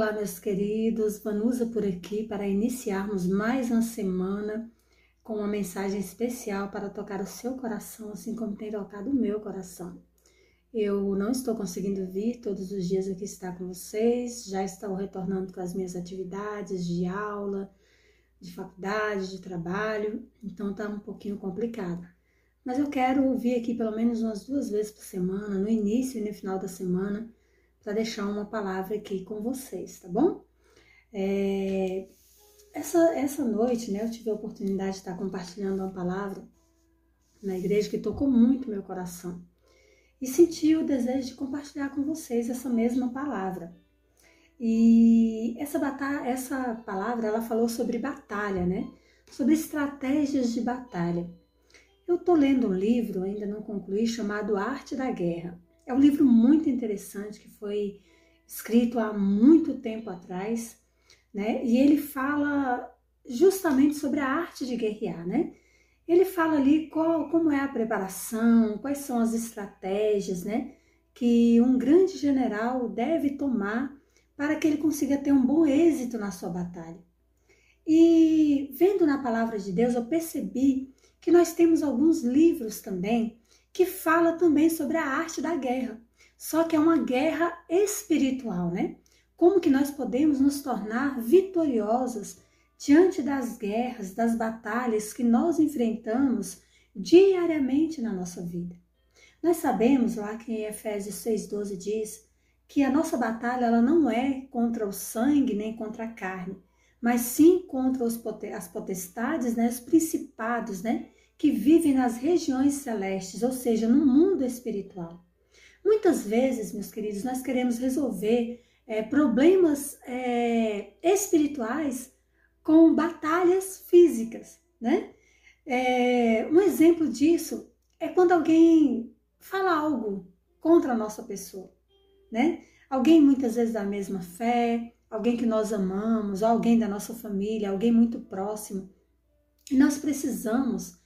Olá, meus queridos, Vanusa por aqui para iniciarmos mais uma semana com uma mensagem especial para tocar o seu coração, assim como tem tocado o meu coração. Eu não estou conseguindo vir todos os dias aqui estar com vocês, já estou retornando com as minhas atividades de aula, de faculdade, de trabalho, então está um pouquinho complicado. Mas eu quero vir aqui pelo menos umas duas vezes por semana, no início e no final da semana para deixar uma palavra aqui com vocês, tá bom? É, essa, essa noite, né, eu tive a oportunidade de estar compartilhando uma palavra na igreja que tocou muito meu coração e senti o desejo de compartilhar com vocês essa mesma palavra. E essa, batalha, essa palavra, ela falou sobre batalha, né? Sobre estratégias de batalha. Eu tô lendo um livro, ainda não concluí, chamado Arte da Guerra. É um livro muito interessante que foi escrito há muito tempo atrás, né? E ele fala justamente sobre a arte de guerrear, né? Ele fala ali qual, como é a preparação, quais são as estratégias, né? Que um grande general deve tomar para que ele consiga ter um bom êxito na sua batalha. E vendo na palavra de Deus, eu percebi que nós temos alguns livros também que fala também sobre a arte da guerra. Só que é uma guerra espiritual, né? Como que nós podemos nos tornar vitoriosos diante das guerras, das batalhas que nós enfrentamos diariamente na nossa vida. Nós sabemos lá que em Efésios 6:12 diz que a nossa batalha ela não é contra o sangue nem contra a carne, mas sim contra os, as potestades, né, os principados, né, que vivem nas regiões celestes, ou seja, no mundo espiritual. Muitas vezes, meus queridos, nós queremos resolver é, problemas é, espirituais com batalhas físicas, né? É, um exemplo disso é quando alguém fala algo contra a nossa pessoa, né? Alguém muitas vezes da mesma fé, alguém que nós amamos, alguém da nossa família, alguém muito próximo. E nós precisamos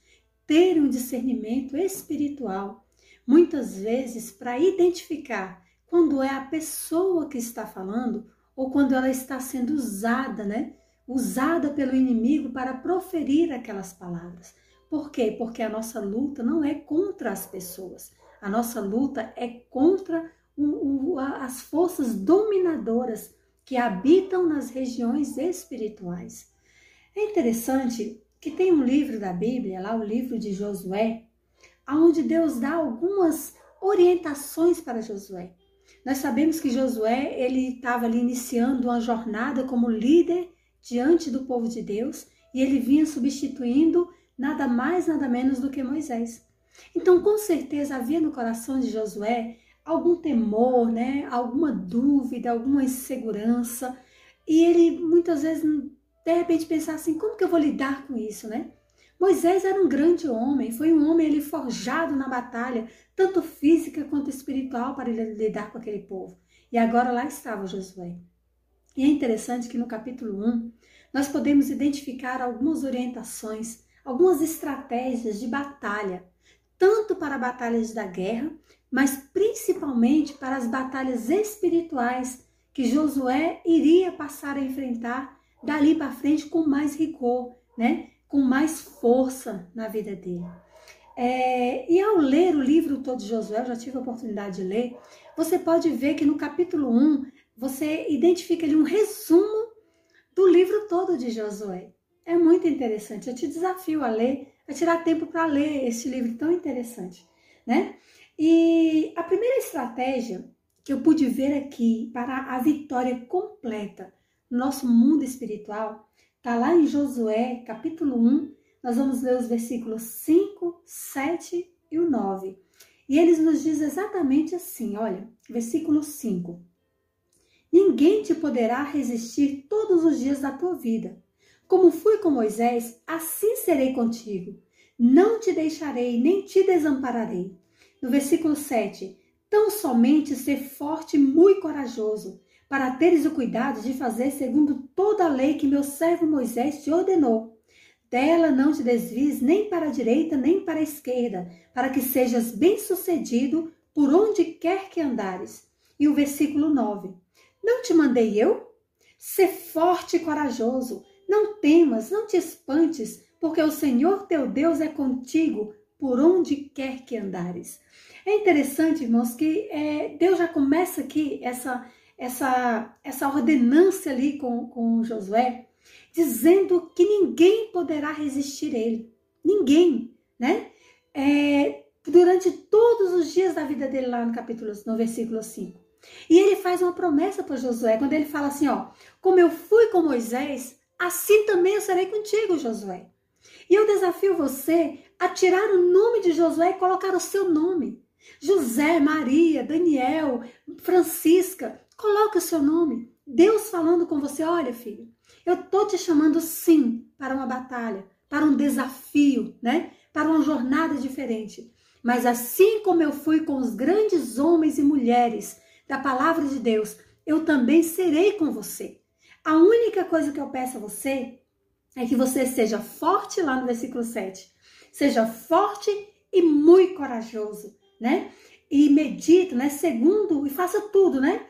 ter um discernimento espiritual, muitas vezes para identificar quando é a pessoa que está falando ou quando ela está sendo usada, né? Usada pelo inimigo para proferir aquelas palavras. Por quê? Porque a nossa luta não é contra as pessoas. A nossa luta é contra o, o, as forças dominadoras que habitam nas regiões espirituais. É interessante que tem um livro da Bíblia, lá o livro de Josué, onde Deus dá algumas orientações para Josué. Nós sabemos que Josué ele estava ali iniciando uma jornada como líder diante do povo de Deus e ele vinha substituindo nada mais nada menos do que Moisés. Então, com certeza havia no coração de Josué algum temor, né? Alguma dúvida, alguma insegurança, e ele muitas vezes de repente pensar assim, como que eu vou lidar com isso, né? Moisés era um grande homem, foi um homem ele forjado na batalha, tanto física quanto espiritual para ele lidar com aquele povo. E agora lá estava Josué. E é interessante que no capítulo 1 nós podemos identificar algumas orientações, algumas estratégias de batalha, tanto para batalhas da guerra, mas principalmente para as batalhas espirituais que Josué iria passar a enfrentar dali para frente com mais rigor, né? com mais força na vida dele. É, e ao ler o livro todo de Josué, eu já tive a oportunidade de ler, você pode ver que no capítulo 1 você identifica ali um resumo do livro todo de Josué. É muito interessante. Eu te desafio a ler, a tirar tempo para ler esse livro tão interessante, né? E a primeira estratégia que eu pude ver aqui para a vitória completa nosso mundo espiritual, está lá em Josué, capítulo 1. Nós vamos ler os versículos 5, 7 e o 9. E eles nos diz exatamente assim, olha, versículo 5. Ninguém te poderá resistir todos os dias da tua vida. Como fui com Moisés, assim serei contigo. Não te deixarei, nem te desampararei. No versículo 7, tão somente ser forte e muito corajoso, para teres o cuidado de fazer segundo toda a lei que meu servo Moisés te ordenou. Dela não te desvies nem para a direita nem para a esquerda, para que sejas bem-sucedido por onde quer que andares. E o versículo 9: Não te mandei eu? Ser forte e corajoso. Não temas, não te espantes, porque o Senhor teu Deus é contigo por onde quer que andares. É interessante, irmãos, que é, Deus já começa aqui essa, essa, essa ordenância ali com, com Josué, dizendo que ninguém poderá resistir a ele. Ninguém, né? É, durante todos os dias da vida dele, lá no capítulo, no versículo 5. E ele faz uma promessa para Josué, quando ele fala assim: ó, como eu fui com Moisés, assim também eu serei contigo, Josué. E eu desafio você a tirar o nome de Josué e colocar o seu nome. José, Maria, Daniel, Francisca, coloque o seu nome. Deus falando com você: olha, filho, eu tô te chamando sim para uma batalha, para um desafio, né? Para uma jornada diferente. Mas assim como eu fui com os grandes homens e mulheres da palavra de Deus, eu também serei com você. A única coisa que eu peço a você é que você seja forte lá no versículo 7. Seja forte e muito corajoso, né? E medita, né? Segundo, e faça tudo, né?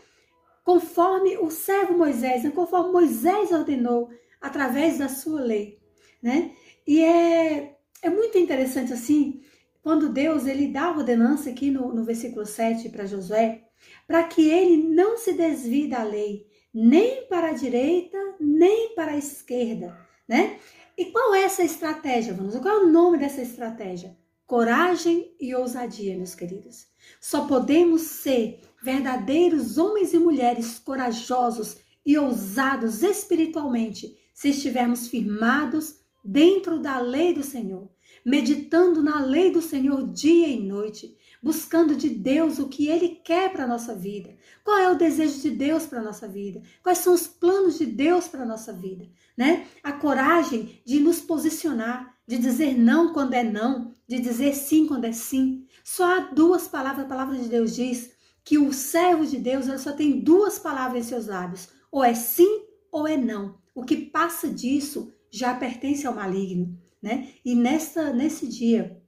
Conforme o servo Moisés, né? conforme Moisés ordenou através da sua lei, né? E é, é muito interessante assim, quando Deus ele dá a ordenança aqui no, no versículo 7 para Josué, para que ele não se desvie da lei, nem para a direita, nem para a esquerda, né? E qual é essa estratégia, vamos? Qual é o nome dessa estratégia? Coragem e ousadia, meus queridos. Só podemos ser verdadeiros homens e mulheres corajosos e ousados espiritualmente se estivermos firmados dentro da lei do Senhor, meditando na lei do Senhor dia e noite, buscando de Deus o que Ele quer para a nossa vida. Qual é o desejo de Deus para a nossa vida? Quais são os planos de Deus para a nossa vida? Né? A coragem de nos posicionar, de dizer não quando é não, de dizer sim quando é sim. Só há duas palavras, a palavra de Deus diz que o servo de Deus só tem duas palavras em seus lábios: ou é sim ou é não. O que passa disso já pertence ao maligno. Né? E nesta, nesse dia,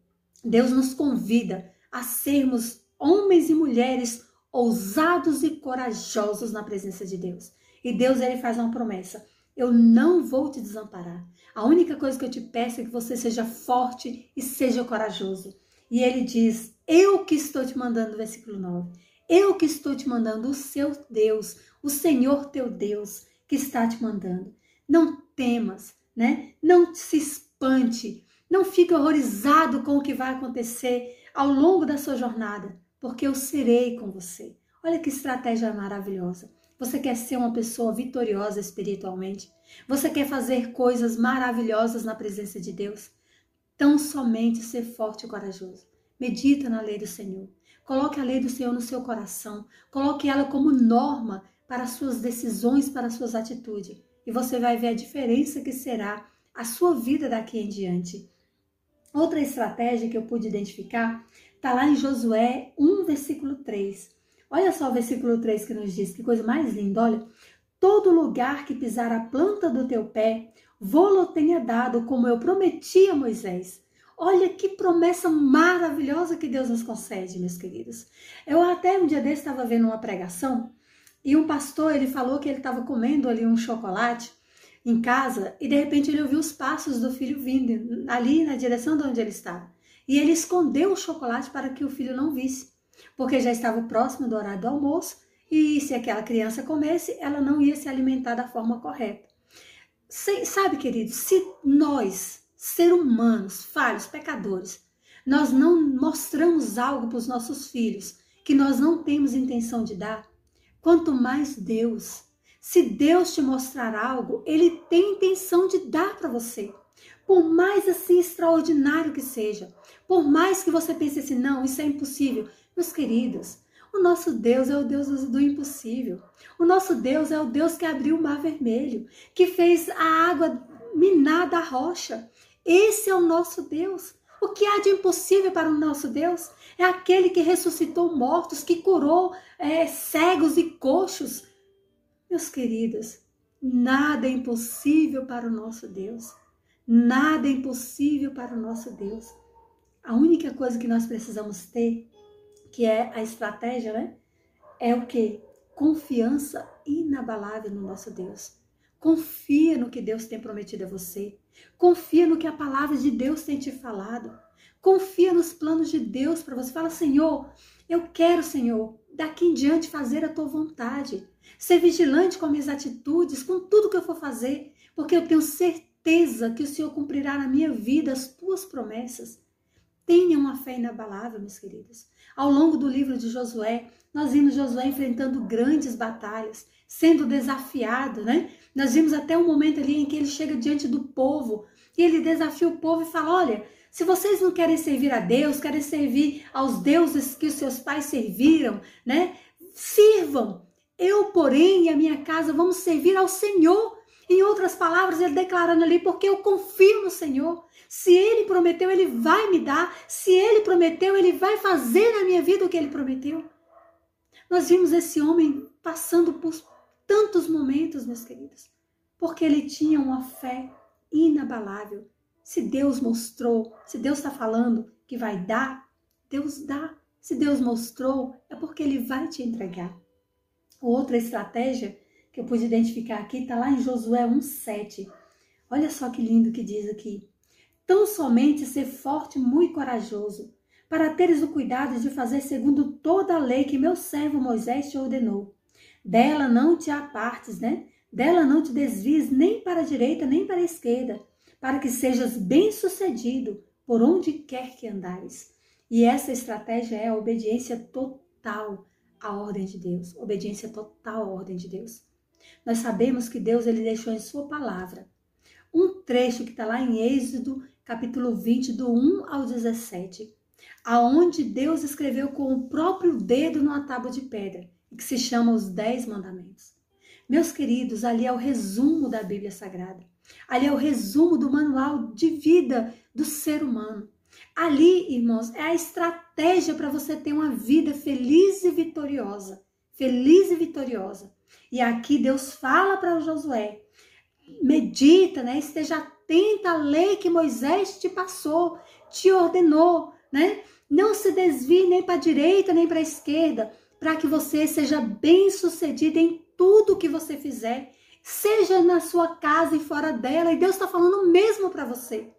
Deus nos convida a sermos homens e mulheres ousados e corajosos na presença de Deus. E Deus ele faz uma promessa: eu não vou te desamparar. A única coisa que eu te peço é que você seja forte e seja corajoso. E ele diz: Eu que estou te mandando, versículo 9. Eu que estou te mandando, o seu Deus, o Senhor teu Deus, que está te mandando. Não temas, né? Não se espante, não fique horrorizado com o que vai acontecer ao longo da sua jornada, porque eu serei com você. Olha que estratégia maravilhosa. Você quer ser uma pessoa vitoriosa espiritualmente? Você quer fazer coisas maravilhosas na presença de Deus? Tão somente ser forte e corajoso. Medita na lei do Senhor. Coloque a lei do Senhor no seu coração. Coloque ela como norma para as suas decisões, para as suas atitudes. E você vai ver a diferença que será a sua vida daqui em diante. Outra estratégia que eu pude identificar está lá em Josué 1, versículo 3. Olha só o versículo 3 que nos diz, que coisa mais linda, olha. Todo lugar que pisar a planta do teu pé, vou-lo tenha dado, como eu prometi a Moisés. Olha que promessa maravilhosa que Deus nos concede, meus queridos. Eu até um dia desse estava vendo uma pregação e um pastor ele falou que ele estava comendo ali um chocolate em casa e de repente ele ouviu os passos do filho vindo ali na direção de onde ele estava. E ele escondeu o chocolate para que o filho não visse, porque já estava próximo do horário do almoço e se aquela criança comesse, ela não ia se alimentar da forma correta. Sabe, querido, se nós, seres humanos, falhos, pecadores, nós não mostramos algo para os nossos filhos que nós não temos intenção de dar, quanto mais Deus se Deus te mostrar algo, ele tem intenção de dar para você. Por mais assim extraordinário que seja, por mais que você pense assim, não, isso é impossível. Meus queridos, o nosso Deus é o Deus do impossível. O nosso Deus é o Deus que abriu o mar vermelho, que fez a água minar da rocha. Esse é o nosso Deus. O que há de impossível para o nosso Deus? É aquele que ressuscitou mortos, que curou é, cegos e coxos, meus queridos, nada é impossível para o nosso Deus. Nada é impossível para o nosso Deus. A única coisa que nós precisamos ter, que é a estratégia, né? É o que? Confiança inabalável no nosso Deus. Confia no que Deus tem prometido a você. Confia no que a palavra de Deus tem te falado. Confia nos planos de Deus para você. Fala, Senhor, eu quero, Senhor, daqui em diante fazer a tua vontade. Ser vigilante com minhas atitudes, com tudo que eu for fazer, porque eu tenho certeza que o Senhor cumprirá na minha vida as tuas promessas. Tenha uma fé inabalável, meus queridos. Ao longo do livro de Josué, nós vimos Josué enfrentando grandes batalhas, sendo desafiado, né? Nós vimos até um momento ali em que ele chega diante do povo e ele desafia o povo e fala: Olha, se vocês não querem servir a Deus, querem servir aos deuses que os seus pais serviram, né? Sirvam. Eu, porém, e a minha casa vamos servir ao Senhor. Em outras palavras, ele declarando ali, porque eu confio no Senhor. Se ele prometeu, ele vai me dar. Se ele prometeu, ele vai fazer na minha vida o que ele prometeu. Nós vimos esse homem passando por tantos momentos, meus queridos, porque ele tinha uma fé inabalável. Se Deus mostrou, se Deus está falando que vai dar, Deus dá. Se Deus mostrou, é porque Ele vai te entregar. Outra estratégia que eu pude identificar aqui está lá em Josué 1,7. Olha só que lindo que diz aqui. Tão somente ser forte muito corajoso, para teres o cuidado de fazer segundo toda a lei que meu servo Moisés te ordenou. Dela não te apartes, né? Dela não te desvies nem para a direita nem para a esquerda, para que sejas bem-sucedido por onde quer que andares. E essa estratégia é a obediência total à ordem de Deus, obediência total à ordem de Deus. Nós sabemos que Deus ele deixou em sua palavra um trecho que está lá em Êxodo, capítulo 20, do 1 ao 17, aonde Deus escreveu com o próprio dedo numa tábua de pedra, que se chama os Dez Mandamentos. Meus queridos, ali é o resumo da Bíblia Sagrada. Ali é o resumo do manual de vida do ser humano. Ali, irmãos, é a estratégia para você ter uma vida feliz e vitoriosa. Feliz e vitoriosa. E aqui Deus fala para Josué: medita, né? Esteja atenta à lei que Moisés te passou, te ordenou, né? Não se desvie nem para a direita nem para a esquerda, para que você seja bem sucedido em tudo que você fizer, seja na sua casa e fora dela. E Deus está falando mesmo para você.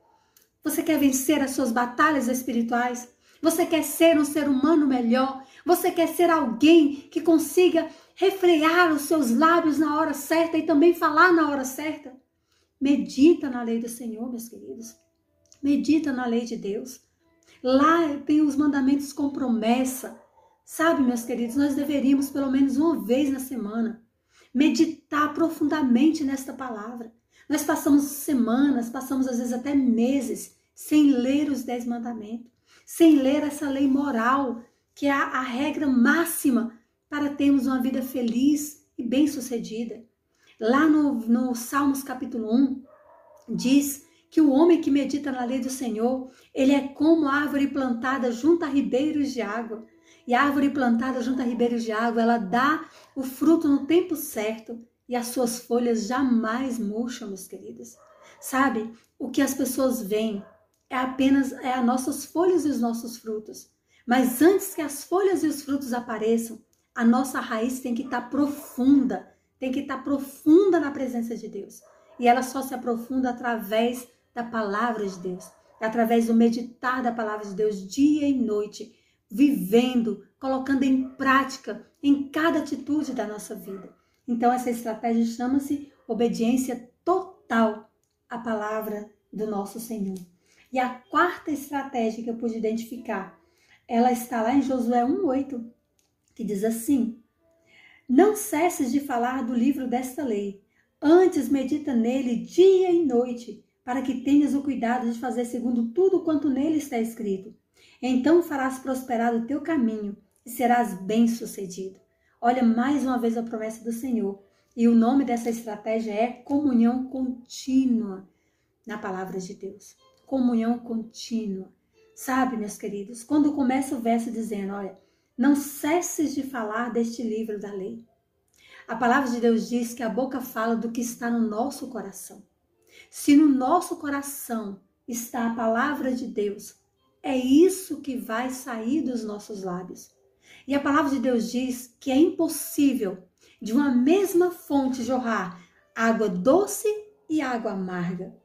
Você quer vencer as suas batalhas espirituais? Você quer ser um ser humano melhor? Você quer ser alguém que consiga refrear os seus lábios na hora certa e também falar na hora certa? Medita na lei do Senhor, meus queridos. Medita na lei de Deus. Lá tem os mandamentos com promessa. Sabe, meus queridos, nós deveríamos pelo menos uma vez na semana meditar profundamente nesta palavra. Nós passamos semanas, passamos às vezes até meses sem ler os dez mandamentos, sem ler essa lei moral, que é a, a regra máxima para termos uma vida feliz e bem-sucedida. Lá no, no Salmos capítulo 1, diz que o homem que medita na lei do Senhor, ele é como árvore plantada junto a ribeiros de água e a árvore plantada junto a ribeiros de água, ela dá o fruto no tempo certo e as suas folhas jamais murcham, meus queridos. Sabe, o que as pessoas veem é apenas é as nossas folhas e os nossos frutos. Mas antes que as folhas e os frutos apareçam, a nossa raiz tem que estar tá profunda, tem que estar tá profunda na presença de Deus. E ela só se aprofunda através da palavra de Deus, através do meditar da palavra de Deus dia e noite, vivendo, colocando em prática em cada atitude da nossa vida. Então, essa estratégia chama-se obediência total à palavra do nosso Senhor. E a quarta estratégia que eu pude identificar, ela está lá em Josué 1,8, que diz assim: Não cesses de falar do livro desta lei, antes medita nele dia e noite, para que tenhas o cuidado de fazer segundo tudo quanto nele está escrito então farás prosperar o teu caminho e serás bem-sucedido. Olha mais uma vez a promessa do Senhor. E o nome dessa estratégia é comunhão contínua na palavra de Deus. Comunhão contínua. Sabe, meus queridos, quando começa o verso dizendo, olha, não cesses de falar deste livro da lei. A palavra de Deus diz que a boca fala do que está no nosso coração. Se no nosso coração está a palavra de Deus, é isso que vai sair dos nossos lábios. E a palavra de Deus diz que é impossível de uma mesma fonte jorrar água doce e água amarga.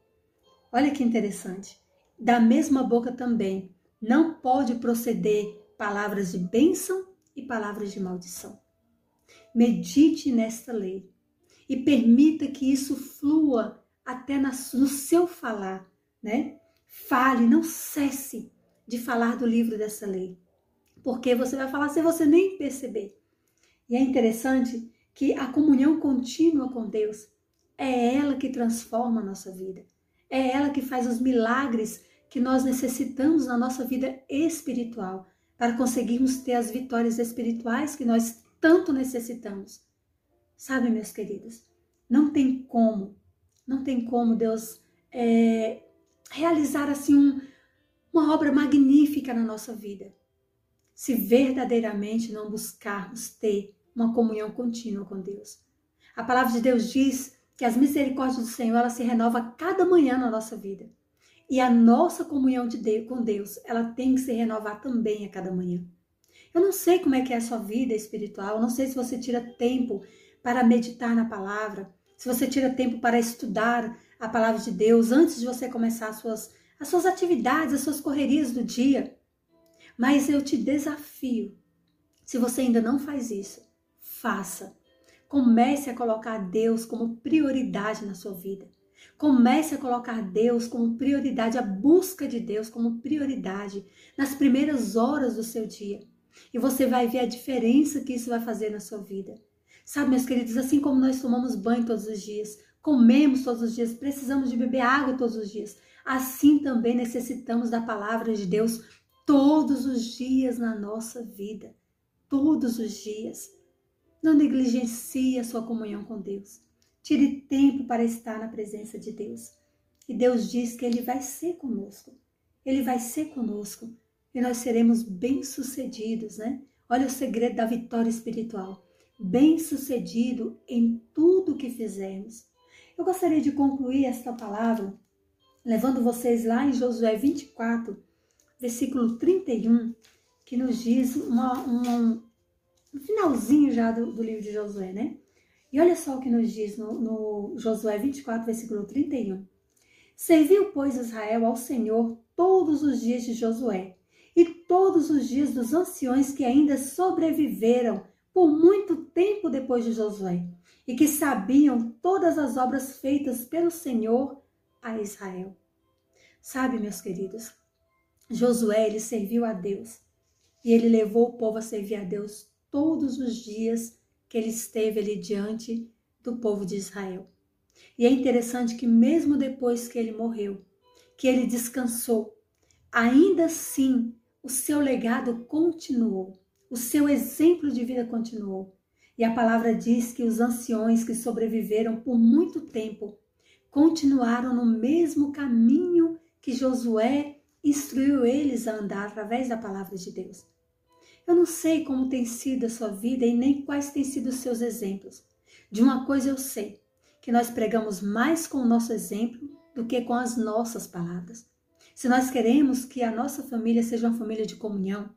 Olha que interessante. Da mesma boca também não pode proceder palavras de bênção e palavras de maldição. Medite nesta lei e permita que isso flua até no seu falar, né? Fale, não cesse de falar do livro dessa lei, porque você vai falar sem você nem perceber. E é interessante que a comunhão contínua com Deus é ela que transforma a nossa vida. É ela que faz os milagres que nós necessitamos na nossa vida espiritual para conseguirmos ter as vitórias espirituais que nós tanto necessitamos. Sabe, meus queridos, não tem como, não tem como Deus é, realizar assim um, uma obra magnífica na nossa vida se verdadeiramente não buscarmos ter uma comunhão contínua com Deus. A palavra de Deus diz que as misericórdias do Senhor ela se renova cada manhã na nossa vida. E a nossa comunhão de Deus, com Deus, ela tem que se renovar também a cada manhã. Eu não sei como é que é a sua vida espiritual, eu não sei se você tira tempo para meditar na palavra, se você tira tempo para estudar a palavra de Deus antes de você começar as suas, as suas atividades, as suas correrias do dia. Mas eu te desafio, se você ainda não faz isso, faça. Comece a colocar Deus como prioridade na sua vida. Comece a colocar Deus como prioridade, a busca de Deus como prioridade nas primeiras horas do seu dia. E você vai ver a diferença que isso vai fazer na sua vida. Sabe, meus queridos, assim como nós tomamos banho todos os dias, comemos todos os dias, precisamos de beber água todos os dias, assim também necessitamos da palavra de Deus todos os dias na nossa vida. Todos os dias. Não negligencie a sua comunhão com Deus. Tire tempo para estar na presença de Deus. E Deus diz que Ele vai ser conosco. Ele vai ser conosco. E nós seremos bem-sucedidos, né? Olha o segredo da vitória espiritual. Bem-sucedido em tudo que fizermos. Eu gostaria de concluir esta palavra levando vocês lá em Josué 24, versículo 31, que nos diz uma, uma, um finalzinho já do, do livro de Josué, né? E olha só o que nos diz no, no Josué 24, versículo 31. Serviu, pois, Israel ao Senhor todos os dias de Josué e todos os dias dos anciões que ainda sobreviveram por muito tempo depois de Josué e que sabiam todas as obras feitas pelo Senhor a Israel. Sabe, meus queridos, Josué ele serviu a Deus e ele levou o povo a servir a Deus todos os dias que ele esteve ali diante do povo de Israel. E é interessante que mesmo depois que ele morreu, que ele descansou, ainda assim o seu legado continuou, o seu exemplo de vida continuou. E a palavra diz que os anciões que sobreviveram por muito tempo continuaram no mesmo caminho que Josué instruiu eles a andar através da palavra de Deus. Eu não sei como tem sido a sua vida e nem quais têm sido os seus exemplos. De uma coisa eu sei, que nós pregamos mais com o nosso exemplo do que com as nossas palavras. Se nós queremos que a nossa família seja uma família de comunhão,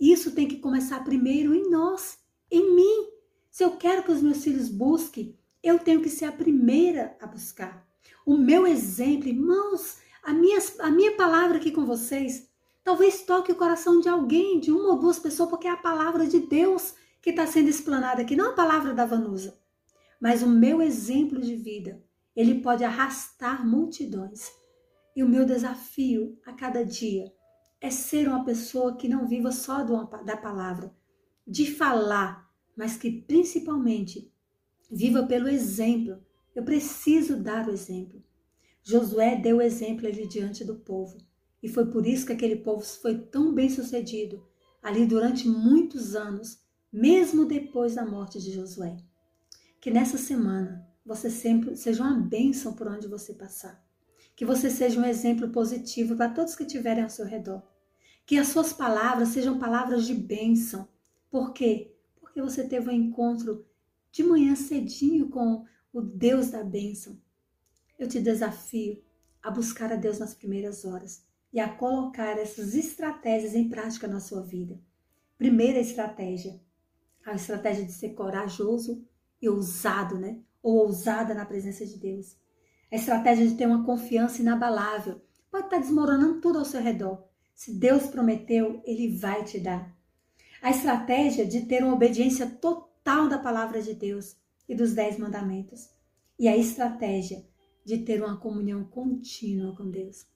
isso tem que começar primeiro em nós, em mim. Se eu quero que os meus filhos busquem, eu tenho que ser a primeira a buscar. O meu exemplo, irmãos, a minha, a minha palavra aqui com vocês Talvez toque o coração de alguém, de uma ou duas pessoas, porque é a palavra de Deus que está sendo explanada aqui, não a palavra da Vanusa. Mas o meu exemplo de vida, ele pode arrastar multidões. E o meu desafio a cada dia é ser uma pessoa que não viva só da palavra, de falar, mas que principalmente viva pelo exemplo. Eu preciso dar o exemplo. Josué deu o exemplo ali diante do povo. E foi por isso que aquele povo foi tão bem sucedido ali durante muitos anos, mesmo depois da morte de Josué. Que nessa semana você sempre seja uma bênção por onde você passar. Que você seja um exemplo positivo para todos que estiverem ao seu redor. Que as suas palavras sejam palavras de bênção. Por quê? Porque você teve um encontro de manhã cedinho com o Deus da bênção. Eu te desafio a buscar a Deus nas primeiras horas e a colocar essas estratégias em prática na sua vida. Primeira estratégia, a estratégia de ser corajoso e ousado, né? Ou ousada na presença de Deus. A estratégia de ter uma confiança inabalável. Pode estar desmoronando tudo ao seu redor. Se Deus prometeu, Ele vai te dar. A estratégia de ter uma obediência total da palavra de Deus e dos dez mandamentos. E a estratégia de ter uma comunhão contínua com Deus.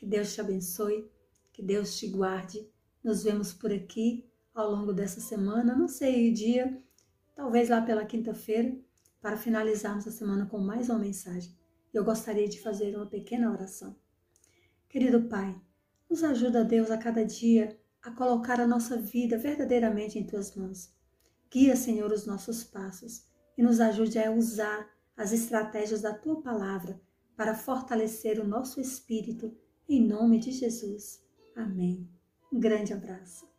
Que Deus te abençoe, que Deus te guarde. Nos vemos por aqui ao longo dessa semana, não sei o dia, talvez lá pela quinta-feira, para finalizarmos a semana com mais uma mensagem. Eu gostaria de fazer uma pequena oração. Querido Pai, nos ajuda, Deus, a cada dia a colocar a nossa vida verdadeiramente em tuas mãos. Guia, Senhor, os nossos passos e nos ajude a usar as estratégias da tua palavra para fortalecer o nosso espírito, em nome de Jesus. Amém. Um grande abraço.